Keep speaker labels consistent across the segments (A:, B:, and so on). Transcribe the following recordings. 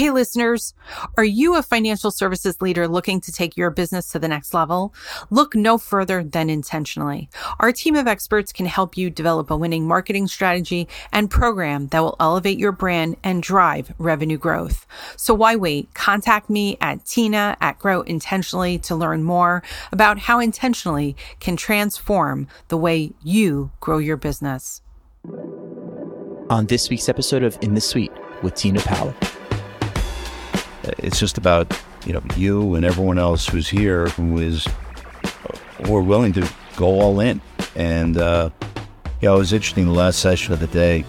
A: Hey, listeners, are you a financial services leader looking to take your business to the next level? Look no further than Intention.ly. Our team of experts can help you develop a winning marketing strategy and program that will elevate your brand and drive revenue growth. So why wait? Contact me at Tina at Grow Intentionally to learn more about how Intention.ly can transform the way you grow your business.
B: On this week's episode of In the Suite with Tina Powell.
C: It's just about you know you and everyone else who's here who is are willing to go all in. And uh, you know, it was interesting. The last session of the day,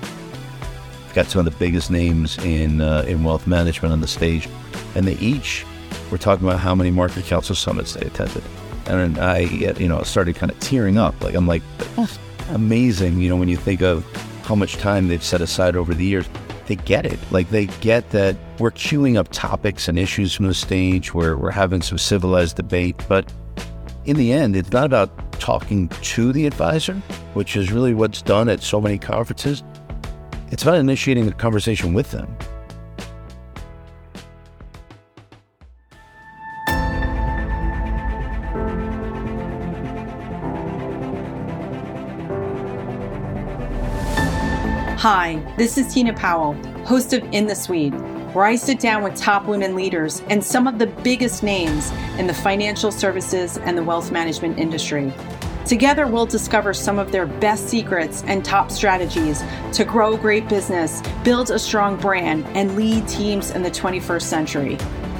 C: got some of the biggest names in uh, in wealth management on the stage, and they each were talking about how many MarketCounsel summits they attended. And I, you know, started kind of tearing up. Like I'm like, amazing. You know, when you think of how much time they've set aside over the years they get it. Like they get that we're queuing up topics and issues from the stage where we're having some civilized debate. But in the end, it's not about talking to the advisor, which is really what's done at so many conferences. It's about initiating a conversation with them.
A: Hi, this is Tina Powell, host of In the Suite, where I sit down with top women leaders and some of the biggest names in the financial services and the wealth management industry. Together, we'll discover some of their best secrets and top strategies to grow great business, build a strong brand, and lead teams in the 21st century.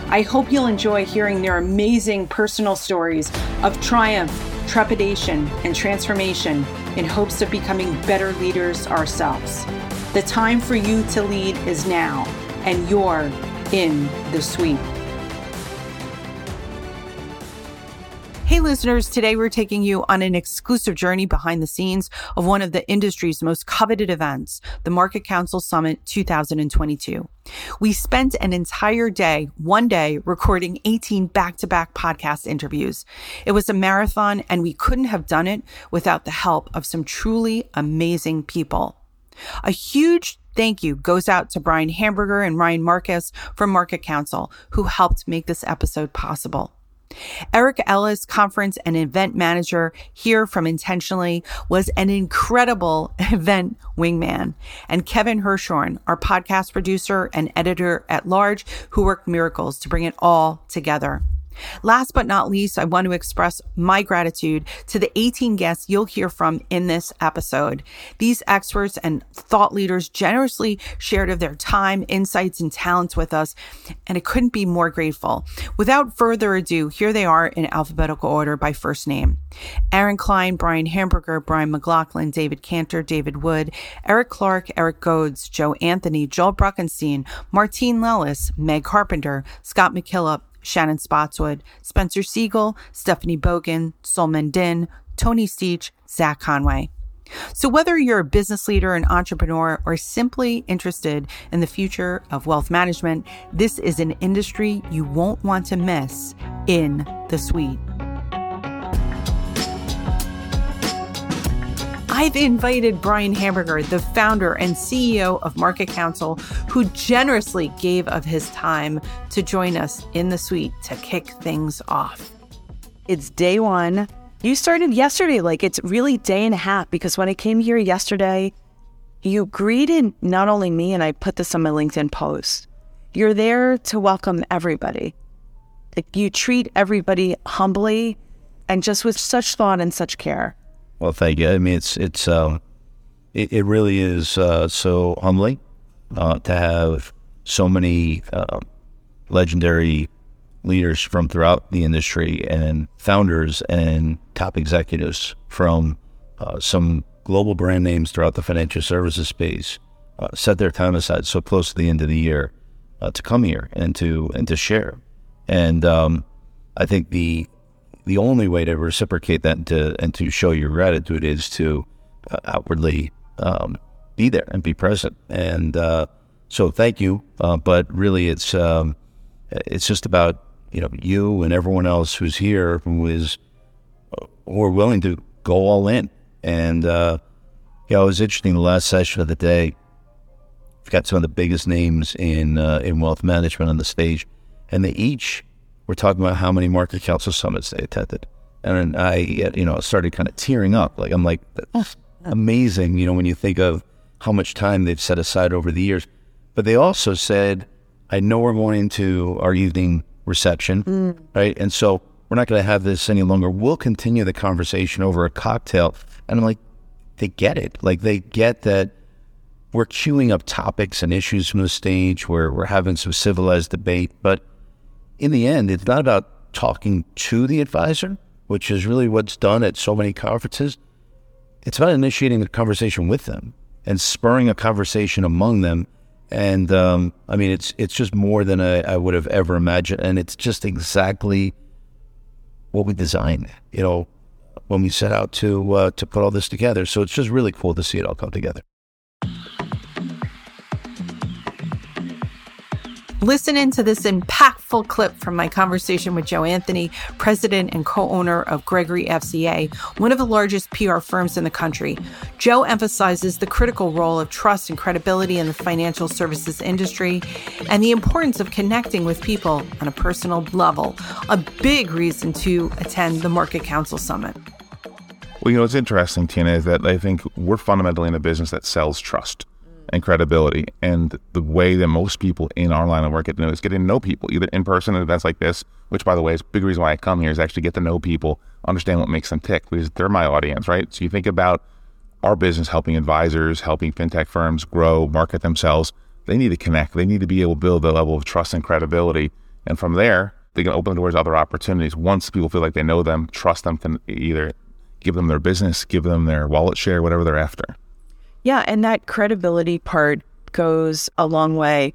A: I hope you'll enjoy hearing their amazing personal stories of triumph, trepidation, and transformation in hopes of becoming better leaders ourselves. The time for you to lead is now, and you're in the suite. Hey, listeners, today we're taking you on an exclusive journey behind the scenes of one of the industry's most coveted events, the MarketCounsel Summit 2022. We spent an entire day, one day, recording 18 back to back podcast interviews. It was a marathon, and we couldn't have done it without the help of some truly amazing people. A huge thank you goes out to Brian Hamburger and Ryan Marcus from MarketCounsel, who helped make this episode possible. Eric Ellis, conference and event manager here from Intention.ly, was an incredible event wingman. And Kevin Hirshorn, our podcast producer and editor at large, who worked miracles to bring it all together. Last but not least, I want to express my gratitude to the 18 guests you'll hear from in this episode. These experts and thought leaders generously shared of their time, insights, and talents with us, and I couldn't be more grateful. Without further ado, here they are in alphabetical order by first name. Aaron Klein, Brian Hamburger, Brian McLaughlin, David Cantor, David Wood, Eric Clarke, Eric Goads, Joe Anthony, Joel Bruckenstein, Martine Lellis, Meg Carpenter, Scott MacKillop, Shannon Spotswood, Spenser Segal, Stephanie Bogan, Suleman Din, Tony Stich, Zach Conway. So, whether you're a business leader, an entrepreneur, or simply interested in the future of wealth management, this is an industry you won't want to miss in the suite. I've invited Brian Hamburger, the founder and CEO of MarketCounsel, who generously gave of his time to join us in the suite to kick things off.
D: It's day one. You started yesterday, like it's really day and a half because when I came here yesterday, you greeted not only me, and I put this on my LinkedIn post, you're there to welcome everybody. Like you treat everybody humbly and just with such thought and such care.
C: Well, thank you. I mean, it's it's uh, it, it really is uh, so humbling uh, to have so many uh, legendary leaders from throughout the industry and founders and top executives from uh, some global brand names throughout the financial services space uh, set their time aside so close to the end of the year to come here and to and to share. And um, I think the the only way to reciprocate that and to, and to show your gratitude is to uh, outwardly um, be there and be present. And uh, so, thank you. Uh, but really, it's um, it's just about you know you and everyone else who's here who is who are willing to go all in. And uh, you know, it was interesting. The last session of the day, we've got some of the biggest names in uh, in wealth management on the stage, and they each were talking about how many MarketCounsel summits they attended, and I you know started kind of tearing up. Like I'm like, that's amazing. You know, when you think of how much time they've set aside over the years, but they also said, I know we're going into our evening reception, mm. right, and so we're not going to have this any longer. We'll continue the conversation over a cocktail, and I'm like, they get it. Like they get that we're queuing up topics and issues from the stage where we're having some civilized debate. But in the end, it's not about talking to the advisor, which is really what's done at so many conferences. It's about initiating a conversation with them and spurring a conversation among them. And um, I mean, it's it's just more than I, I would have ever imagined, and it's just exactly what we designed. You know, when we set out to uh, to put all this together. So it's just really cool to see it all come together.
A: Listen into this impactful clip from my conversation with Joe Anthony, president and co owner of Gregory FCA, one of the largest PR firms in the country. Joe emphasizes the critical role of trust and credibility in the financial services industry and the importance of connecting with people on a personal level, a big reason to attend the MarketCounsel Summit.
E: Well, you know, what's interesting, Tina, is that I think we're fundamentally in a business that sells trust and credibility. And the way that most people in our line of work get to know is getting to know people, either in person at events like this, which by the way is a big reason why I come here is actually get to know people, understand what makes them tick, because they're my audience, right? So you think about our business helping advisors, helping fintech firms grow, market themselves. They need to connect. They need to be able to build a level of trust and credibility. And from there, they can open the doors to other opportunities. Once people feel like they know them, trust them, can either give them their business, give them their wallet share, whatever they're after.
D: Yeah, and that credibility part goes a long way.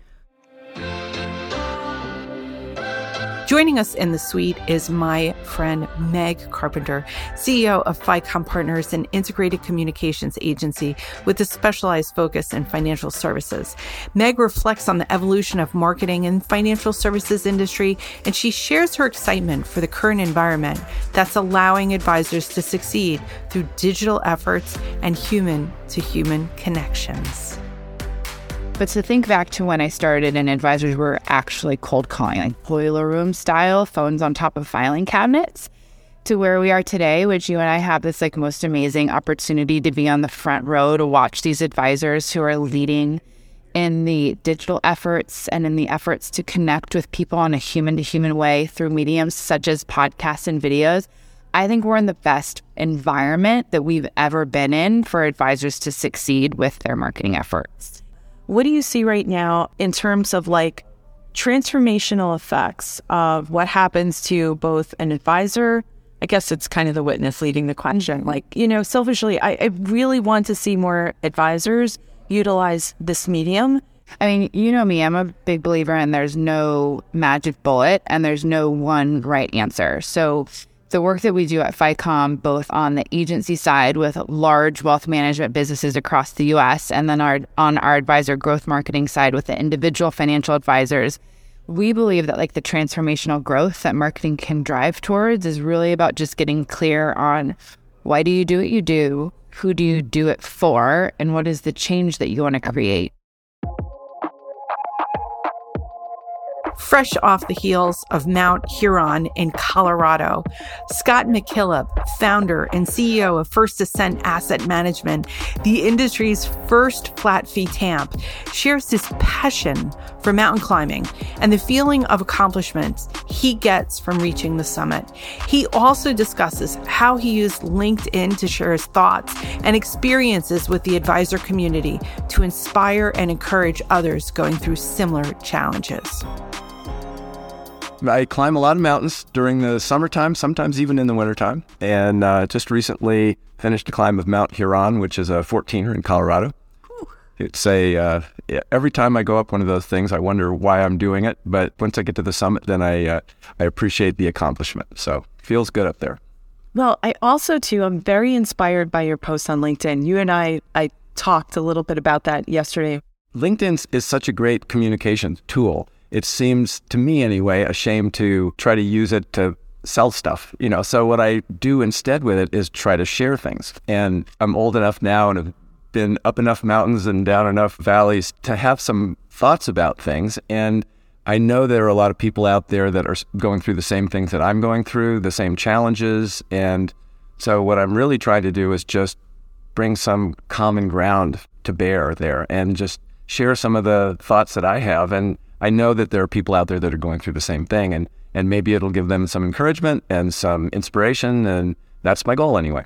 A: Joining us in the suite is my friend Meg Carpenter, CEO of FiComm Partners, an integrated communications agency with a specialized focus in financial services. Meg reflects on the evolution of marketing and financial services industry, and she shares her excitement for the current environment that's allowing advisors to succeed through digital efforts and human to human connections.
F: But to think back to when I started and advisors were actually cold calling, like boiler room style, phones on top of filing cabinets, to where we are today, which you and I have this like most amazing opportunity to be on the front row to watch these advisors who are leading in the digital efforts and in the efforts to connect with people in a human to human way through mediums such as podcasts and videos. I think we're in the best environment that we've ever been in for advisors to succeed with their marketing efforts.
D: What do you see right now in terms of like transformational effects of what happens to both an advisor? I guess it's kind of the witness leading the question. Like, you know, selfishly, I, I really want to see more advisors utilize this medium.
F: I mean, you know me, I'm a big believer in there's no magic bullet and there's no one right answer. So the work that we do at FiComm, both on the agency side with large wealth management businesses across the US, and then our, on our advisor growth marketing side with the individual financial advisors, we believe that like the transformational growth that marketing can drive towards is really about just getting clear on why do you do what you do, who do you do it for, and what is the change that you want to create.
A: Fresh off the heels of Mount Huron in Colorado. Scott MacKillop, founder and CEO of First Ascent Asset Management, the industry's first flat fee TAMP, shares his passion for mountain climbing and the feeling of accomplishment he gets from reaching the summit. He also discusses how he used LinkedIn to share his thoughts and experiences with the advisor community to inspire and encourage others going through similar challenges.
G: I climb a lot of mountains during the summertime, sometimes even in the wintertime. And uh, just recently finished a climb of Mount Huron, which is a 14er in Colorado. It's a uh, every time I go up one of those things, I wonder why I'm doing it. But once I get to the summit, then I uh, I appreciate the accomplishment. So feels good up there.
D: Well, I also too I'm very inspired by your post on LinkedIn. You and I I talked a little bit about that yesterday.
G: LinkedIn is such a great communication tool it seems to me anyway a shame to try to use it to sell stuff, you know. So what I do instead with it is try to share things. And I'm old enough now and have been up enough mountains and down enough valleys to have some thoughts about things. And I know there are a lot of people out there that are going through the same things that I'm going through, the same challenges. And so, what I'm really trying to do is just bring some common ground to bear there and just share some of the thoughts that I have. And I know that there are people out there that are going through the same thing. And, and maybe it'll give them some encouragement and some inspiration. And that's my goal anyway.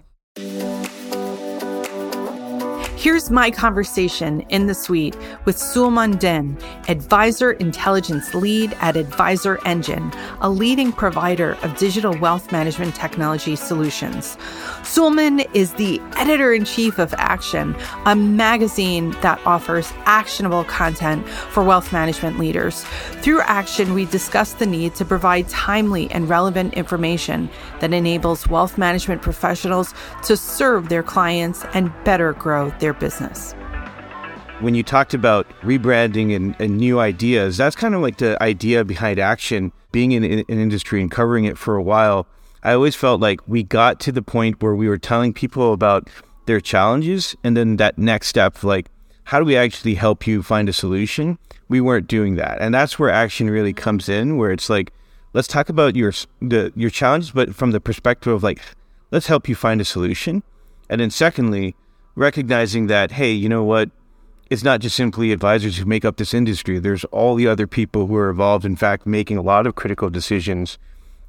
A: Here's my conversation in the suite with Suleman Din, Advisor Intelligence Lead at Advisor Engine, a leading provider of digital wealth management technology solutions. Suleman is the editor in chief of Action, a magazine that offers actionable content for wealth management leaders. Through Action, we discuss the need to provide timely and relevant information that enables wealth management professionals to serve their clients and better grow their business.
B: When you talked about rebranding and, and new ideas, that's kind of like the idea behind action. Being in, in an industry and covering it for a while, I always felt like we got to the point where we were telling people about their challenges, and then that next step, like how do we actually help you find a solution? We weren't doing that, and that's where action really comes in. Where it's like, let's talk about your the your challenges, but from the perspective of like, let's help you find a solution, and then secondly, recognizing that, hey, you know what? It's not just simply advisors who make up this industry. There's all the other people who are involved, in fact, making a lot of critical decisions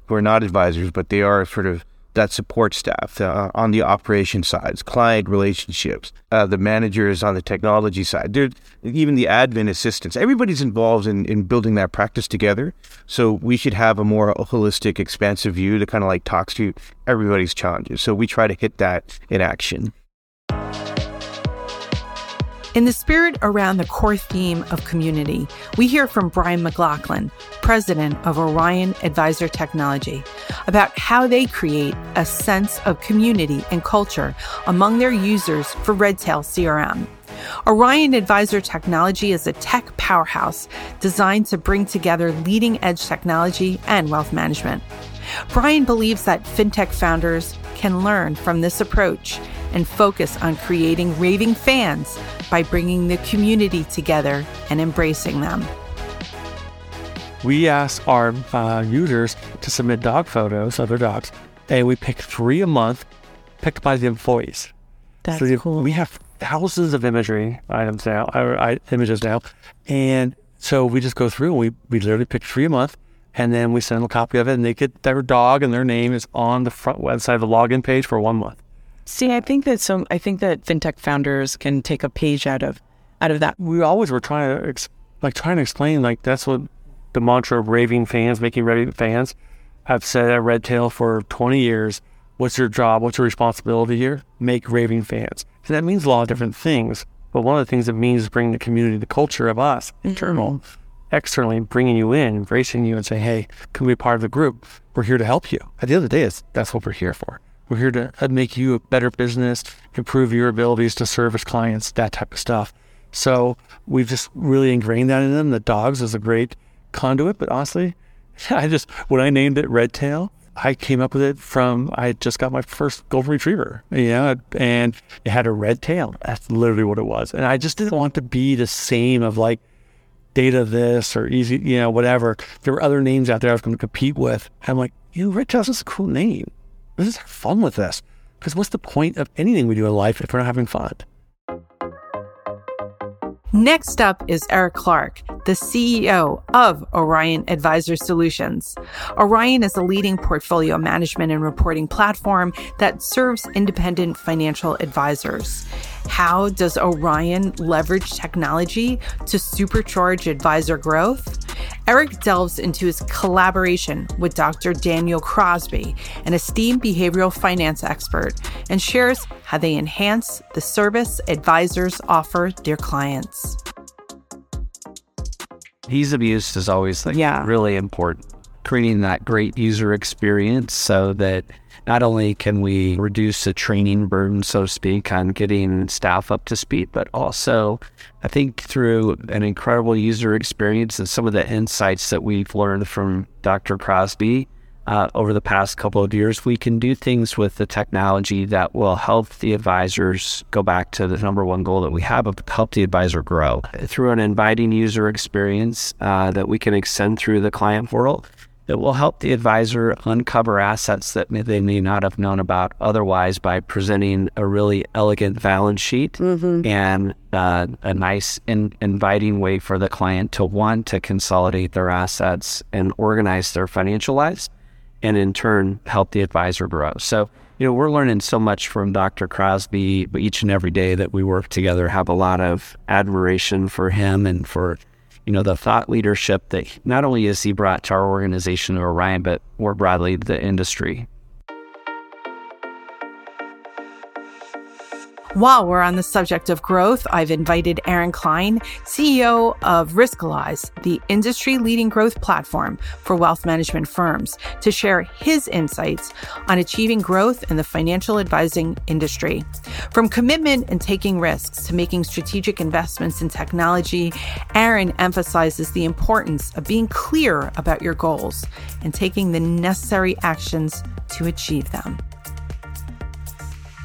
B: who are not advisors, but they are sort of that support staff uh, on the operation sides, client relationships, uh, the managers on the technology side, They're, even the admin assistants. Everybody's involved in, in building that practice together. So we should have a more holistic, expansive view that kind of like talks to everybody's challenges. So we try to hit that in action.
A: In the spirit around the core theme of community, we hear from Brian McLaughlin, president of Orion Advisor Technology, about how they create a sense of community and culture among their users for Redtail CRM. Orion Advisor Technology is a tech powerhouse designed to bring together leading edge technology and wealth management. Brian believes that fintech founders can learn from this approach and focus on creating raving fans by bringing the community together and embracing them.
H: We ask our uh, users to submit dog photos of their dogs, and we pick three a month picked by the employees.
A: That's
H: so
A: cool.
H: We have thousands of imagery items now, or I, images now, and so we just go through and we, we literally pick three a month, and then we send them a copy of it, and they get their dog and their name is on the front website of the login page for one month.
D: See, I think that some. I think that fintech founders can take a page out of out of that.
H: We always were trying to ex- like trying to explain like that's what the mantra of raving fans, making raving fans. I've said at Redtail for 20 years. What's your job? What's your responsibility here? Make raving fans. And that means a lot of different things. But one of the things it means is bringing the community, the culture of us, mm-hmm. internal, externally, bringing you in, embracing you, and saying, "Hey, can we be part of the group? We're here to help you." At the end of the day, that's what we're here for. We're here to uh, make you a better business, improve your abilities to service clients, that type of stuff. So we've just really ingrained that in them. The dogs is a great conduit, but honestly, I just when I named it Redtail, I came up with it from I just got my first golden retriever, you know, and it had a red tail. That's literally what it was, and I just didn't want to be the same of like data this or easy, you know, whatever. There were other names out there I was going to compete with. I'm like, you know, Redtail's is a cool name let's have fun with this. Because what's the point of anything we do in life if we're not having fun?
A: Next up is Eric Clarke, the CEO of Orion Advisor Solutions. Orion is a leading portfolio management and reporting platform that serves independent financial advisors. How does Orion leverage technology to supercharge advisor growth? Eric delves into his collaboration with Dr. Daniel Crosby, an esteemed behavioral finance expert, and shares how they enhance the service advisors offer their clients.
I: Ease of use is always like
D: Yeah.
I: really important. Creating that great user experience so that not only can we reduce the training burden, so to speak, on getting staff up to speed, but also I think through an incredible user experience and some of the insights that we've learned from Dr. Crosby, uh, over the past couple of years, we can do things with the technology that will help the advisors go back to the number one goal that we have of help the advisor grow through an inviting user experience uh, that we can extend through the client portal that will help the advisor uncover assets that may, they may not have known about otherwise by presenting a really elegant balance sheet and uh, a nice in, inviting way for the client to want to consolidate their assets and organize their financial lives and in turn help the advisor grow. So, you know, we're learning so much from Dr. Crosby each and every day that we work together, have a lot of admiration for him and for, you know, the thought leadership that not only has he brought to our organization of Orion, but more broadly the industry.
A: While we're on the subject of growth, I've invited Aaron Klein, CEO of Riskalyze, the industry leading growth platform for wealth management firms, to share his insights on achieving growth in the financial advising industry. From commitment and taking risks to making strategic investments in technology, Aaron emphasizes the importance of being clear about your goals and taking the necessary actions to achieve them.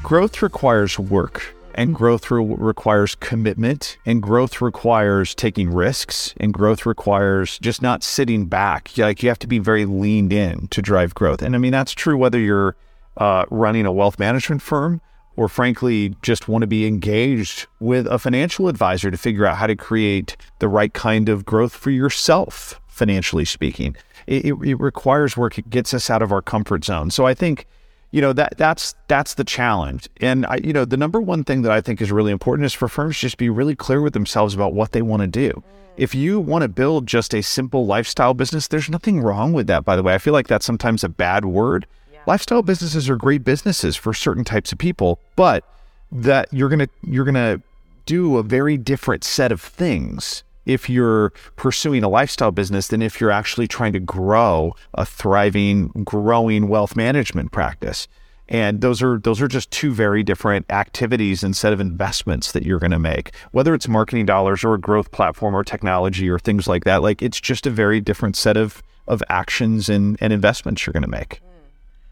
B: Growth requires work and growth re- requires commitment and growth requires taking risks and growth requires just not sitting back. Like you have to be very leaned in to drive growth. And i mean that's true whether you're uh, running a wealth management firm or frankly just want to be engaged with a financial advisor to figure out how to create the right kind of growth for yourself financially speaking. It, it, it requires work. It gets us out of our comfort zone. So i think you know that that's that's the challenge. And i you know the number one thing that i think is really important is for firms just be really clear with themselves about what they want to do. If you want to build just a simple lifestyle business there's nothing wrong with that by the way. I feel like that's sometimes a bad word. Lifestyle businesses are great businesses for certain types of people but that you're going to you're going to do a very different set of things if you're pursuing a lifestyle business than if you're actually trying to grow a thriving, growing wealth management practice. And those are those are just two very different activities set of investments that you're going to make. Whether it's marketing dollars or a growth platform or technology or things like that, like it's just a very different set of of actions and, and investments you're going to make.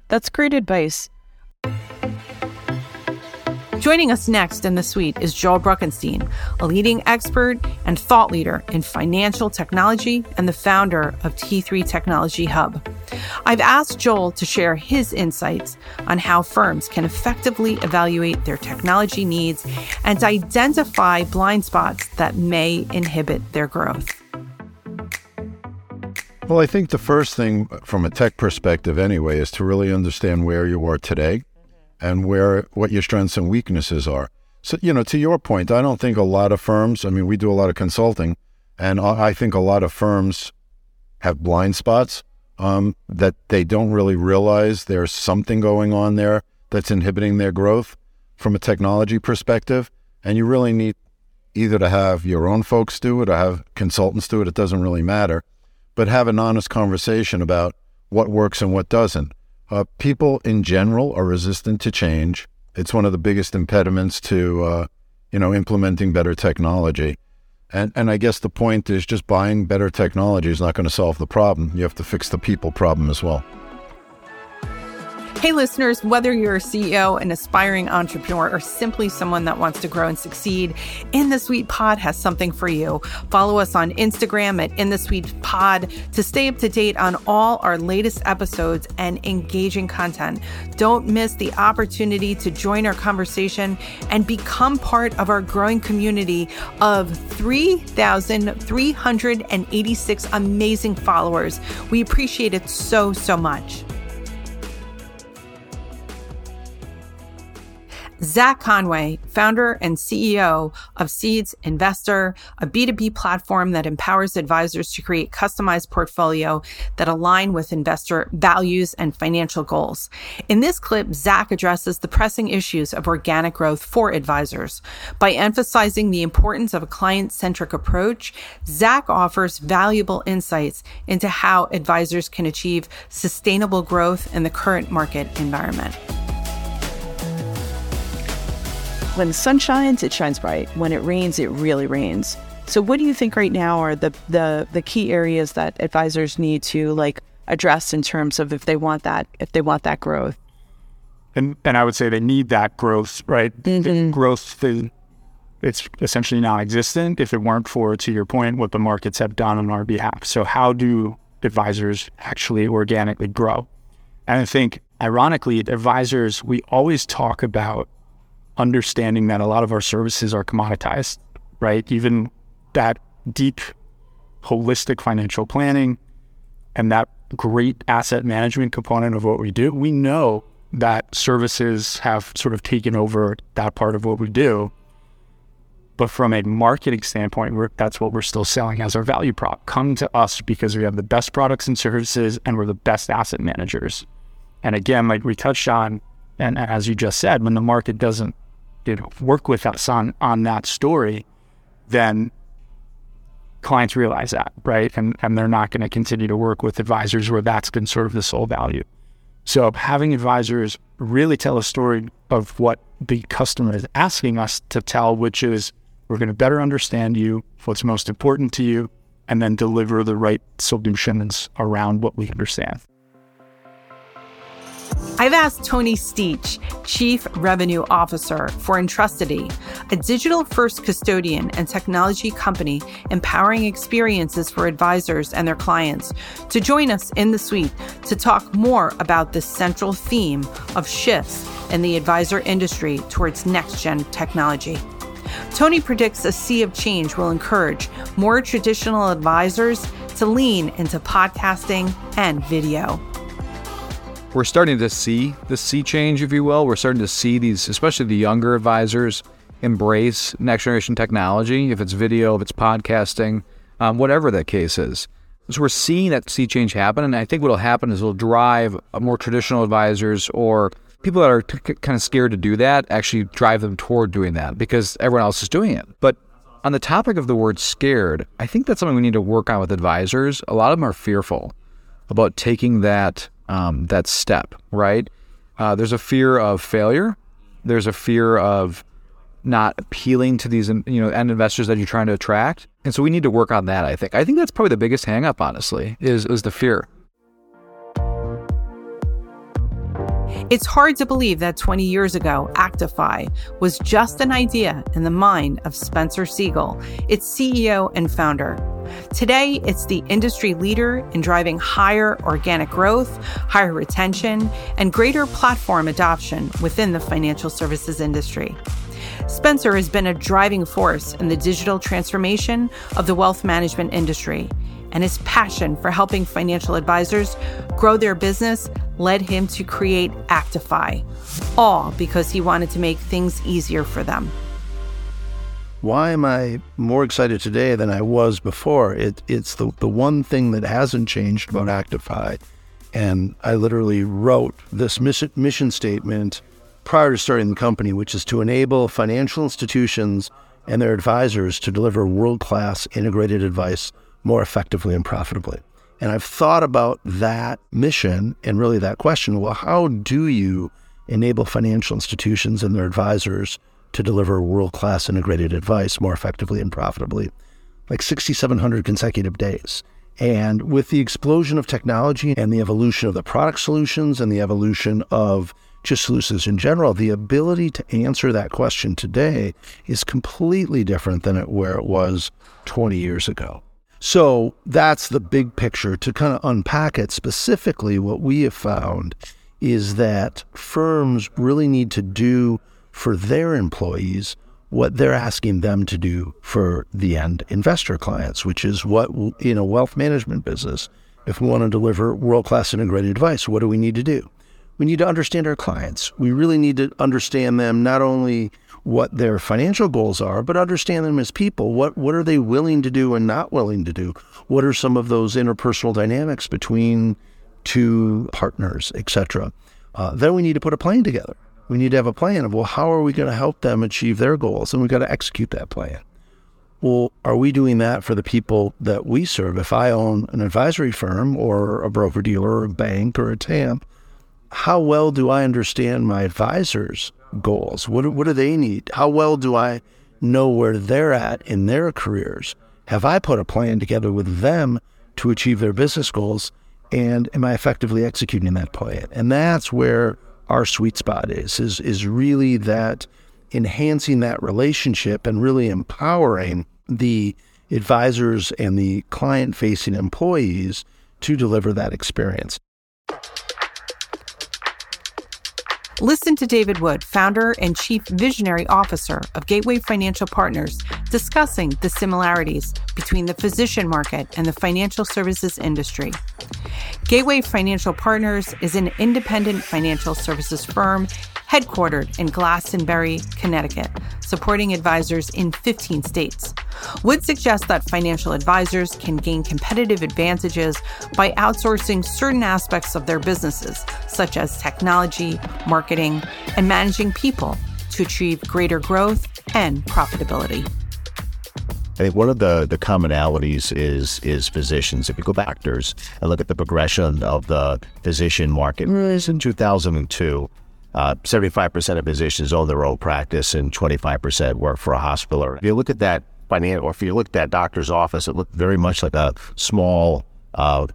D: That's great advice.
A: Joining us next in the suite is Joel Bruckenstein, a leading expert and thought leader in financial technology and the founder of T3 Technology Hub. I've asked Joel to share his insights on how firms can effectively evaluate their technology needs and identify blind spots that may inhibit their growth.
J: Well, I think the first thing from a tech perspective, anyway, is to really understand where you are today and where what your strengths and weaknesses are. So, you know, to your point, I don't think a lot of firms, I mean, we do a lot of consulting, and I think a lot of firms have blind spots um, that they don't really realize there's something going on there that's inhibiting their growth from a technology perspective. And you really need either to have your own folks do it or have consultants do it. It doesn't really matter, but have an honest conversation about what works and what doesn't. Uh, people in general are resistant to change. It's one of the biggest impediments to, uh, you know, implementing better technology. And and I guess the point is just buying better technology is not going to solve the problem. You have to fix the people problem as well.
A: Hey, listeners, whether you're a CEO, an aspiring entrepreneur, or simply someone that wants to grow and succeed, In the Suite Pod has something for you. Follow us on Instagram at In the Suite Pod to stay up to date on all our latest episodes and engaging content. Don't miss the opportunity to join our conversation and become part of our growing community of 3,386 amazing followers. We appreciate it so, so much. Zach Conway, founder and CEO of Seeds Investor, a B2B platform that empowers advisors to create customized portfolio that align with investor values and financial goals. In this clip, Zach addresses the pressing issues of organic growth for advisors. By emphasizing the importance of a client-centric approach, Zach offers valuable insights into how advisors can achieve sustainable growth in the current market environment.
D: When the sun shines, it shines bright. When it rains, it really rains. So what do you think right now are the the the key areas that advisors need to like addressed in terms of if they want that if they want that growth.
K: And and I would say they need that growth, right? The mm-hmm. growth is it's essentially non-existent if it weren't for, to your point, what the markets have done on our behalf. So how do advisors actually organically grow? And I think, ironically, advisors we always talk about understanding that a lot of our services are commoditized, right? Even that deep, holistic financial planning and that great asset management component of what we do, we know that services have sort of taken over that part of what we do. But from a marketing standpoint, that's what we're still selling as our value prop. Come to us because we have the best products and services and we're the best asset managers. And again, like we touched on, and as you just said, when the market doesn't know, work with us on on that story, then clients realize that, right? And and they're not going to continue to work with advisors where that's been sort of the sole value. So having advisors really tell a story of what the customer is asking us to tell, which is we're going to better understand you, what's most important to you, and then deliver the right solutions around what we understand.
A: I've asked Tony Stich, Chief Revenue Officer for Entrustody, a digital first custodian and technology company empowering experiences for advisors and their clients, to join us in the suite to talk more about the central theme of shifts in the advisor industry towards next gen technology. Tony predicts a sea of change will encourage more traditional advisors to lean into podcasting and video
L: we're starting to see the sea change, if you will. We're starting to see these, especially the younger advisors, embrace next generation technology, if it's video, if it's podcasting, um, whatever that case is. So we're seeing that sea change happen. And I think what will happen is it'll drive more traditional advisors or people that are t- kind of scared to do that actually drive them toward doing that because everyone else is doing it. But on the topic of the word scared, I think that's something we need to work on with advisors. A lot of them are fearful about taking that um, that step, right? Uh, there's a fear of failure. There's a fear of not appealing to these, you know, end investors that you're trying to attract. And so we need to work on that. I think. I think that's probably the biggest hangup, honestly, is is the fear.
A: It's hard to believe that 20 years ago, ActiFi was just an idea in the mind of Spenser Segal, its CEO and founder. Today, it's the industry leader in driving higher organic growth, higher retention, and greater platform adoption within the financial services industry. Spencer has been a driving force in the digital transformation of the wealth management industry, and his passion for helping financial advisors grow their business led him to create ActiFi, all because he wanted to make things easier for them.
J: Why am I more excited today than I was before? It, it's the, the one thing that hasn't changed about ActiFi. And I literally wrote this mission, mission statement prior to starting the company, which is to enable financial institutions and their advisors to deliver world class integrated advice more effectively and profitably. And I've thought about that mission and really that question well, how do you enable financial institutions and their advisors to deliver world class integrated advice more effectively and profitably? Like 6,700 consecutive days. And with the explosion of technology and the evolution of the product solutions and the evolution of just solutions in general, the ability to answer that question today is completely different than it, where it was 20 years ago. So that's the big picture. To kind of unpack it specifically, what we have found is that firms really need to do for their employees what they're asking them to do for the end investor clients, which is what in a wealth management business, if we want to deliver world class integrated advice, what do we need to do? We need to understand our clients. We really need to understand them not only what their financial goals are, but understand them as people. What what are they willing to do and not willing to do? What are some of those interpersonal dynamics between two partners, etc. Uh, then we need to put a plan together. We need to have a plan of well, how are we going to help them achieve their goals, and we've got to execute that plan. Well, are we doing that for the people that we serve? If I own an advisory firm or a broker dealer or a bank or a TAMP, how well do I understand my advisors goals? What, what do they need? How well do I know where they're at in their careers? Have I put a plan together with them to achieve their business goals? and am I effectively executing that plan? And that's where our sweet spot is is is really that enhancing that relationship and really empowering the advisors and the client facing employees to deliver that experience.
A: Listen to David Wood, founder and chief visionary officer of Gateway Financial Partners, discussing the similarities between the physician market and the financial services industry. Gateway Financial Partners is an independent financial services firm headquartered in Glastonbury, Connecticut, supporting advisors in 15 states. Wood suggests that financial advisors can gain competitive advantages by outsourcing certain aspects of their businesses, such as technology, marketing, and managing people to achieve greater growth and profitability.
C: I think one of the, the commonalities is is physicians. If you go back actors and look at the progression of the physician market, in 2002, uh, 75% of physicians own their own practice and 25% work for a hospital. If you look at that financial, or if you look at doctor's office, it looked very much like a small, uh,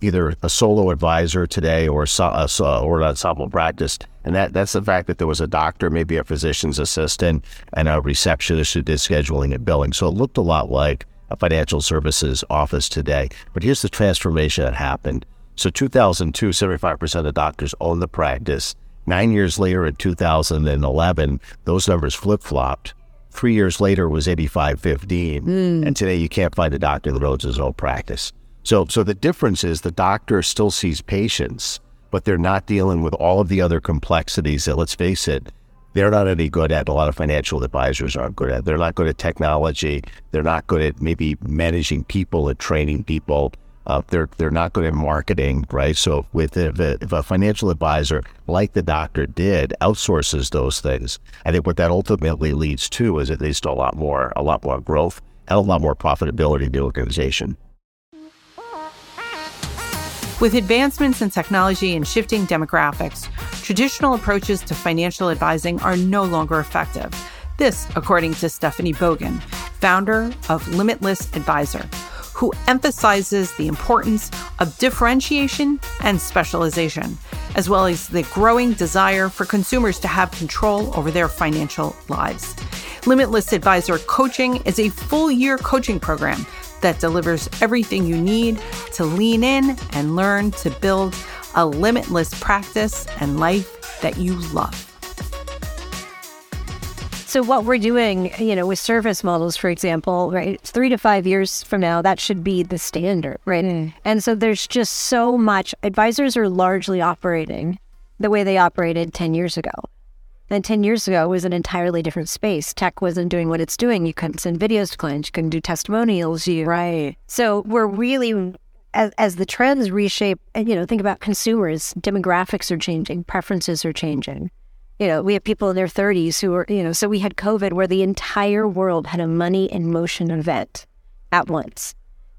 C: either a solo advisor today or a, a, or an ensemble practice. And that, that's the fact that there was a doctor, maybe a physician's assistant, and a receptionist who did scheduling and billing. So it looked a lot like a financial services office today. But here's the transformation that happened. So 2002, 75% of doctors owned the practice. Nine years later, in 2011, those numbers flip flopped. Three years later was 85 15. Mm. And today you can't find a doctor that owns his own practice. So, so the difference is the doctor still sees patients, but they're not dealing with all of the other complexities that, let's face it, they're not any good at. A lot of financial advisors aren't good at. They're not good at technology. They're not good at maybe managing people and training people. Uh, they're they're not good at marketing, right? So with if a, if a, financial advisor, like the doctor did, outsources those things, I think what that ultimately leads to is at least a lot more a lot more growth and a lot more profitability in the organization.
A: With advancements in technology and shifting demographics, traditional approaches to financial advising are no longer effective. This, according to Stephanie Bogan, founder of Limitless Advisor who emphasizes the importance of differentiation and specialization, as well as the growing desire for consumers to have control over their financial lives. Limitless Advisor Coaching is a full year coaching program that delivers everything you need to lean in and learn to build a limitless practice and life that you love.
M: So what we're doing, you know, with service models, for example, right, three to five years from now, that should be the standard, right? Mm. And so there's just so much. Advisors are largely operating the way they operated 10 years ago. And 10 years ago was an entirely different space. Tech wasn't doing what it's doing. You couldn't send videos to clients. You couldn't do testimonials. You
A: right.
M: So we're really as, as the trends reshape, and you know, think about consumers. Demographics are changing. Preferences are changing you know, we have people in their 30s who are, you know, so we had COVID where the entire world had a money in motion event at once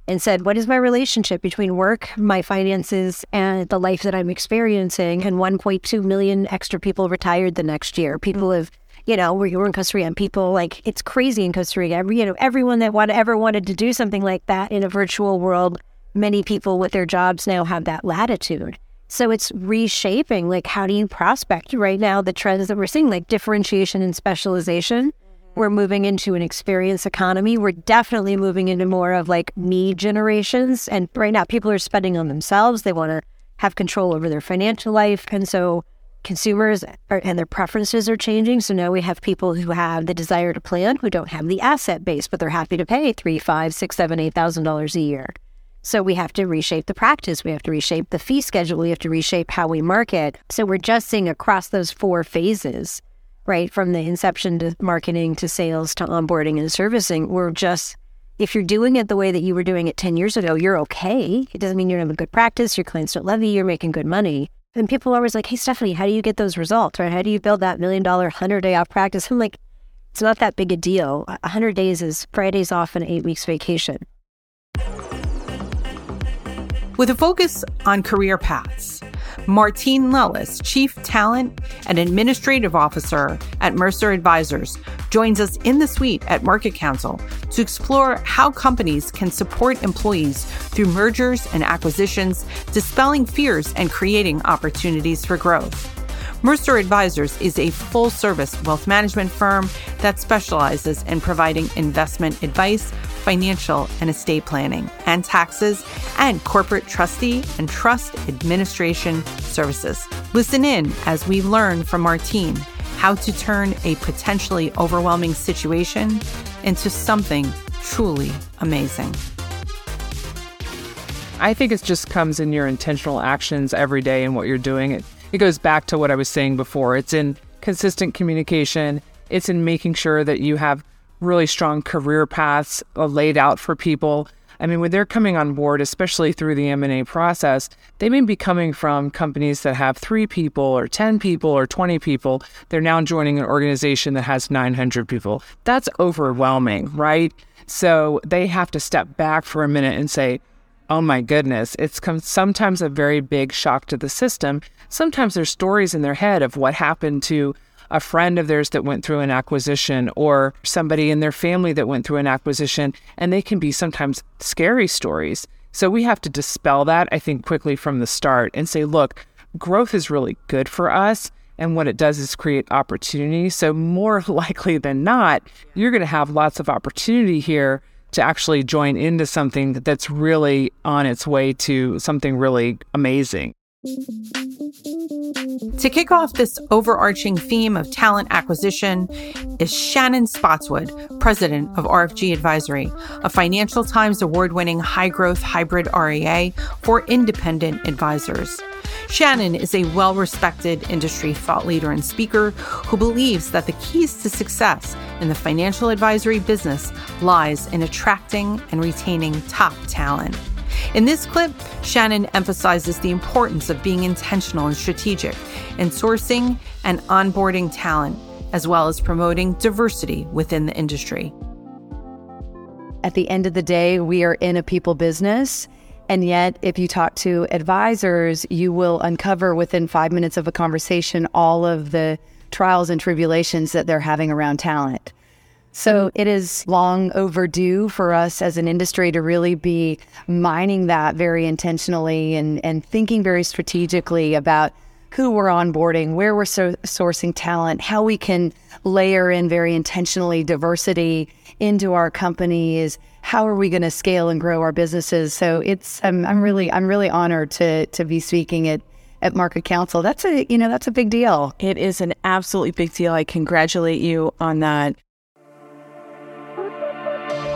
M: and said, What is my relationship between work, my finances, and the life that I'm experiencing? And 1.2 million extra people retired the next year. People have, you know, we were in Costa Rica and people like, it's crazy in Costa Rica. You know, everyone that want, ever wanted to do something like that in a virtual world, many people with their jobs now have that latitude. So it's reshaping like how do you prospect right now the trends that we're seeing like differentiation and specialization. Mm-hmm. We're moving into an experience economy. We're definitely moving into more of like me generations. And right now people are spending on themselves. They want to have control over their financial life. And so consumers are, and their preferences are changing. So now we have people who have the desire to plan who don't have the asset base, but they're happy to pay three, five, six, seven, eight thousand dollars a year. So we have to reshape the practice. We have to reshape the fee schedule. We have to reshape how we market. So we're just seeing across those four phases, right? From the inception to marketing to sales to onboarding and servicing. We're just, if you're doing it the way that you were doing it 10 years ago, you're okay. It doesn't mean you're having a good practice. Your clients don't love you. You're making good money. And people are always like, hey, Stephanie, how do you get those results? Right? How do you build that million dollar, 100 day off practice? I'm like, it's not that big a deal. 100 days is Fridays off and eight weeks vacation.
A: With a focus on career paths, Martine Lellis, Chief Talent and Administrative Officer at Mercer Advisors, joins us in the suite at MarketCounsel to explore how companies can support employees through mergers and acquisitions, dispelling fears and creating opportunities for growth. Mercer Advisors is a full service wealth management firm that specializes in providing investment advice, financial and estate planning, and taxes, and corporate trustee and trust administration services. Listen in as we learn from our team how to turn a potentially overwhelming situation into something truly amazing.
N: I think it just comes in your intentional actions every day and what you're doing. It it goes back to what I was saying before. It's in consistent communication. It's in making sure that you have really strong career paths uh, laid out for people. I mean, when they're coming on board, especially through the M&A process, they may be coming from companies that have 3 people or 10 people or 20 people. They're now joining an organization that has 900 people. That's overwhelming, right? So, they have to step back for a minute and say, oh my goodness, it's come sometimes a very big shock to the system. Sometimes there's stories in their head of what happened to a friend of theirs that went through an acquisition or somebody in their family that went through an acquisition, and they can be sometimes scary stories. So we have to dispel that, I think, quickly from the start and say, look, growth is really good for us. And what it does is create opportunity. So, more likely than not, you're going to have lots of opportunity here to actually join into something that's really on its way to something really amazing.
A: To kick off this overarching theme of talent acquisition is Shannon Spotswood, president of RFG Advisory, a Financial Times award winning high growth hybrid RIA for independent advisors. Shannon is a well respected industry thought leader and speaker who believes that the keys to success in the financial advisory business lies in attracting and retaining top talent. In this clip, Shannon emphasizes the importance of being intentional and strategic in sourcing and onboarding talent, as well as promoting diversity within the industry.
F: At the end of the day, we are in a people business. And yet, if you talk to advisors, you will uncover within five minutes of a conversation all of the trials and tribulations that they're having around talent. So it is long overdue for us as an industry to really be mining that very intentionally and, and thinking very strategically about who we're onboarding, where we're so- sourcing talent, how we can layer in very intentionally diversity into our companies. How are we going to scale and grow our businesses? So it's I'm, I'm really I'm really honored to to be speaking at at MarketCounsel. That's a you know that's a big deal.
N: It is an absolutely big deal. I congratulate you on that.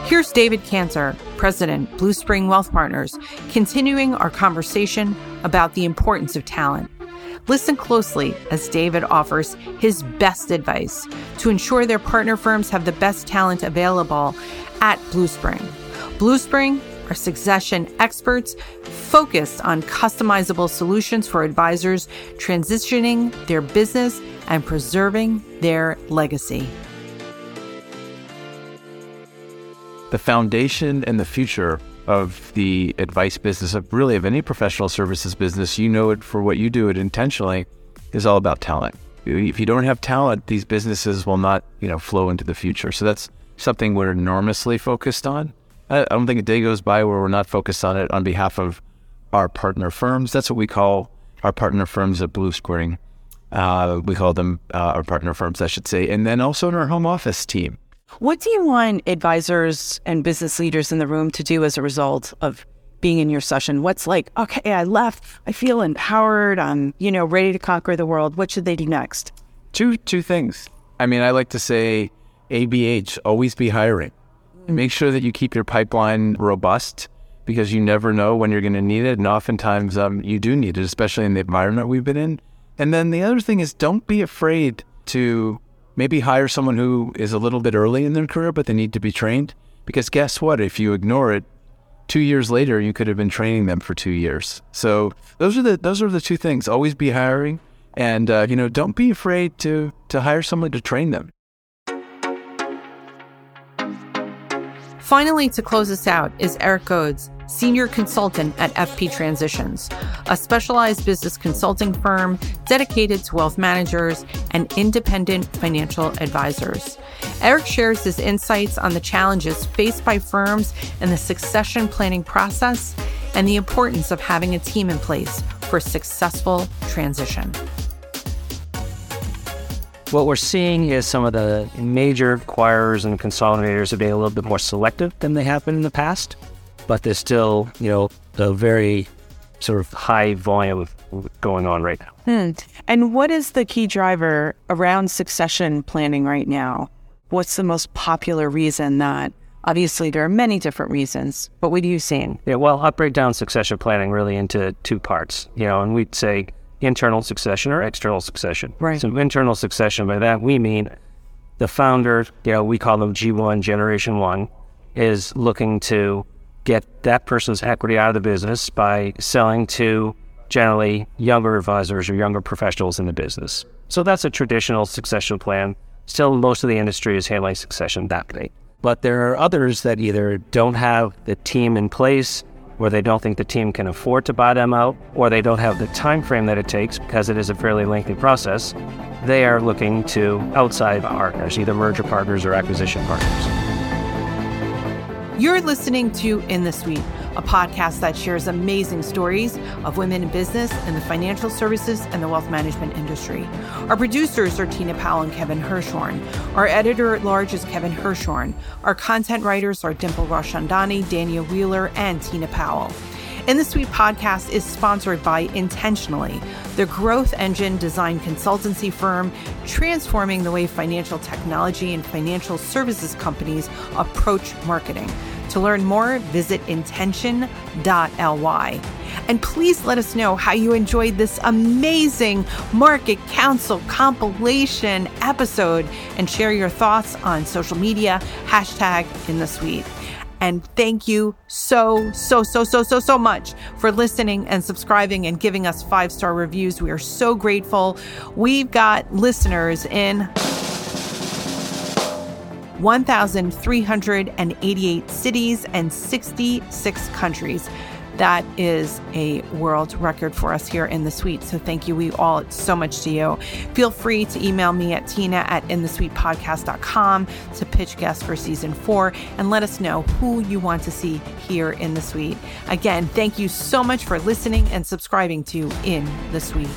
A: Here's David Cantor, President, Blue Spring Wealth Partners, continuing our conversation about the importance of talent. Listen closely as David offers his best advice to ensure their partner firms have the best talent available at Blue Spring. Blue Spring are succession experts focused on customizable solutions for advisors transitioning their business and preserving their legacy.
G: the foundation and the future of the advice business of really of any professional services business you know it for what you do it intentionally is all about talent. If you don't have talent these businesses will not you know flow into the future. So that's something we're enormously focused on. I don't think a day goes by where we're not focused on it on behalf of our partner firms. That's what we call our partner firms at blue Spring. uh, we call them uh, our partner firms i should say. And then also in our home office team
N: what do you want advisors and business leaders in the room to do as a result of being in your session? What's like, okay, I left, I feel empowered, I'm, you know, ready to conquer the world. What should they do next?
G: Two two things. I mean, I like to say ABH, always be hiring. Mm-hmm. Make sure that you keep your pipeline robust because you never know when you're going to need it. And oftentimes um, you do need it, especially in the environment we've been in. And then the other thing is don't be afraid to maybe hire someone who is a little bit early in their career, but they need to be trained. Because guess what? If you ignore it, two years later, you could have been training them for two years. So those are the those are the two things. Always be hiring, and uh, you know, don't be afraid to to hire someone to train them.
A: Finally, to close us out is Eric Goads, senior consultant at FP Transitions, a specialized business consulting firm dedicated to wealth managers and independent financial advisors. Eric shares his insights on the challenges faced by firms in the succession planning process and the importance of having a team in place for successful transition.
H: What we're seeing is some of the major acquirers and consolidators are being a little bit more selective than they have been in the past, but there's still, you know, a very sort of high volume going on right now.
D: Hmm. And what is the key driver around succession planning right now? What's the most popular reason that obviously there are many different reasons, but what are you seeing?
H: Yeah, well, I'll break down succession planning really into two parts, you know, and we'd say internal succession or external succession.
D: Right.
H: So internal succession, by that we mean the founder, you know, we call them G1, Generation 1, is looking to get that person's equity out of the business by selling to generally younger advisors or younger professionals in the business. So that's a traditional succession plan. Still, most of the industry is handling succession that way. But there are others that either don't have the team in place where they don't think the team can afford to buy them out, or they don't have the time frame that it takes because it is a fairly lengthy process, they are looking to outside partners, either merger partners or acquisition partners.
A: You're listening to In the Suite, a podcast that shares amazing stories of women in business in the financial services and the wealth management industry. Our producers are Tina Powell and Kevin Hirshorn. Our editor at large is Kevin Hirshorn. Our content writers are Dimple Roshandani, Dania Wheeler, and Tina Powell. In the Suite podcast is sponsored by Intention.ly, the growth engine design consultancy firm transforming the way financial technology and financial services companies approach marketing. To learn more, visit intention.ly. And please let us know how you enjoyed this amazing MarketCounsel compilation episode and share your thoughts on social media, hashtag in the suite. And thank you so, so, so, so, so, so much for listening and subscribing and giving us five star reviews. We are so grateful. We've got listeners in 1,388 cities and 66 countries. That is a world record for us here in the suite. So thank you. We all so much to you. Feel free to email me at tina at inthesuitepodcast.com to pitch guests for season four and let us know who you want to see here in the suite. Again, thank you so much for listening and subscribing to In the Suite.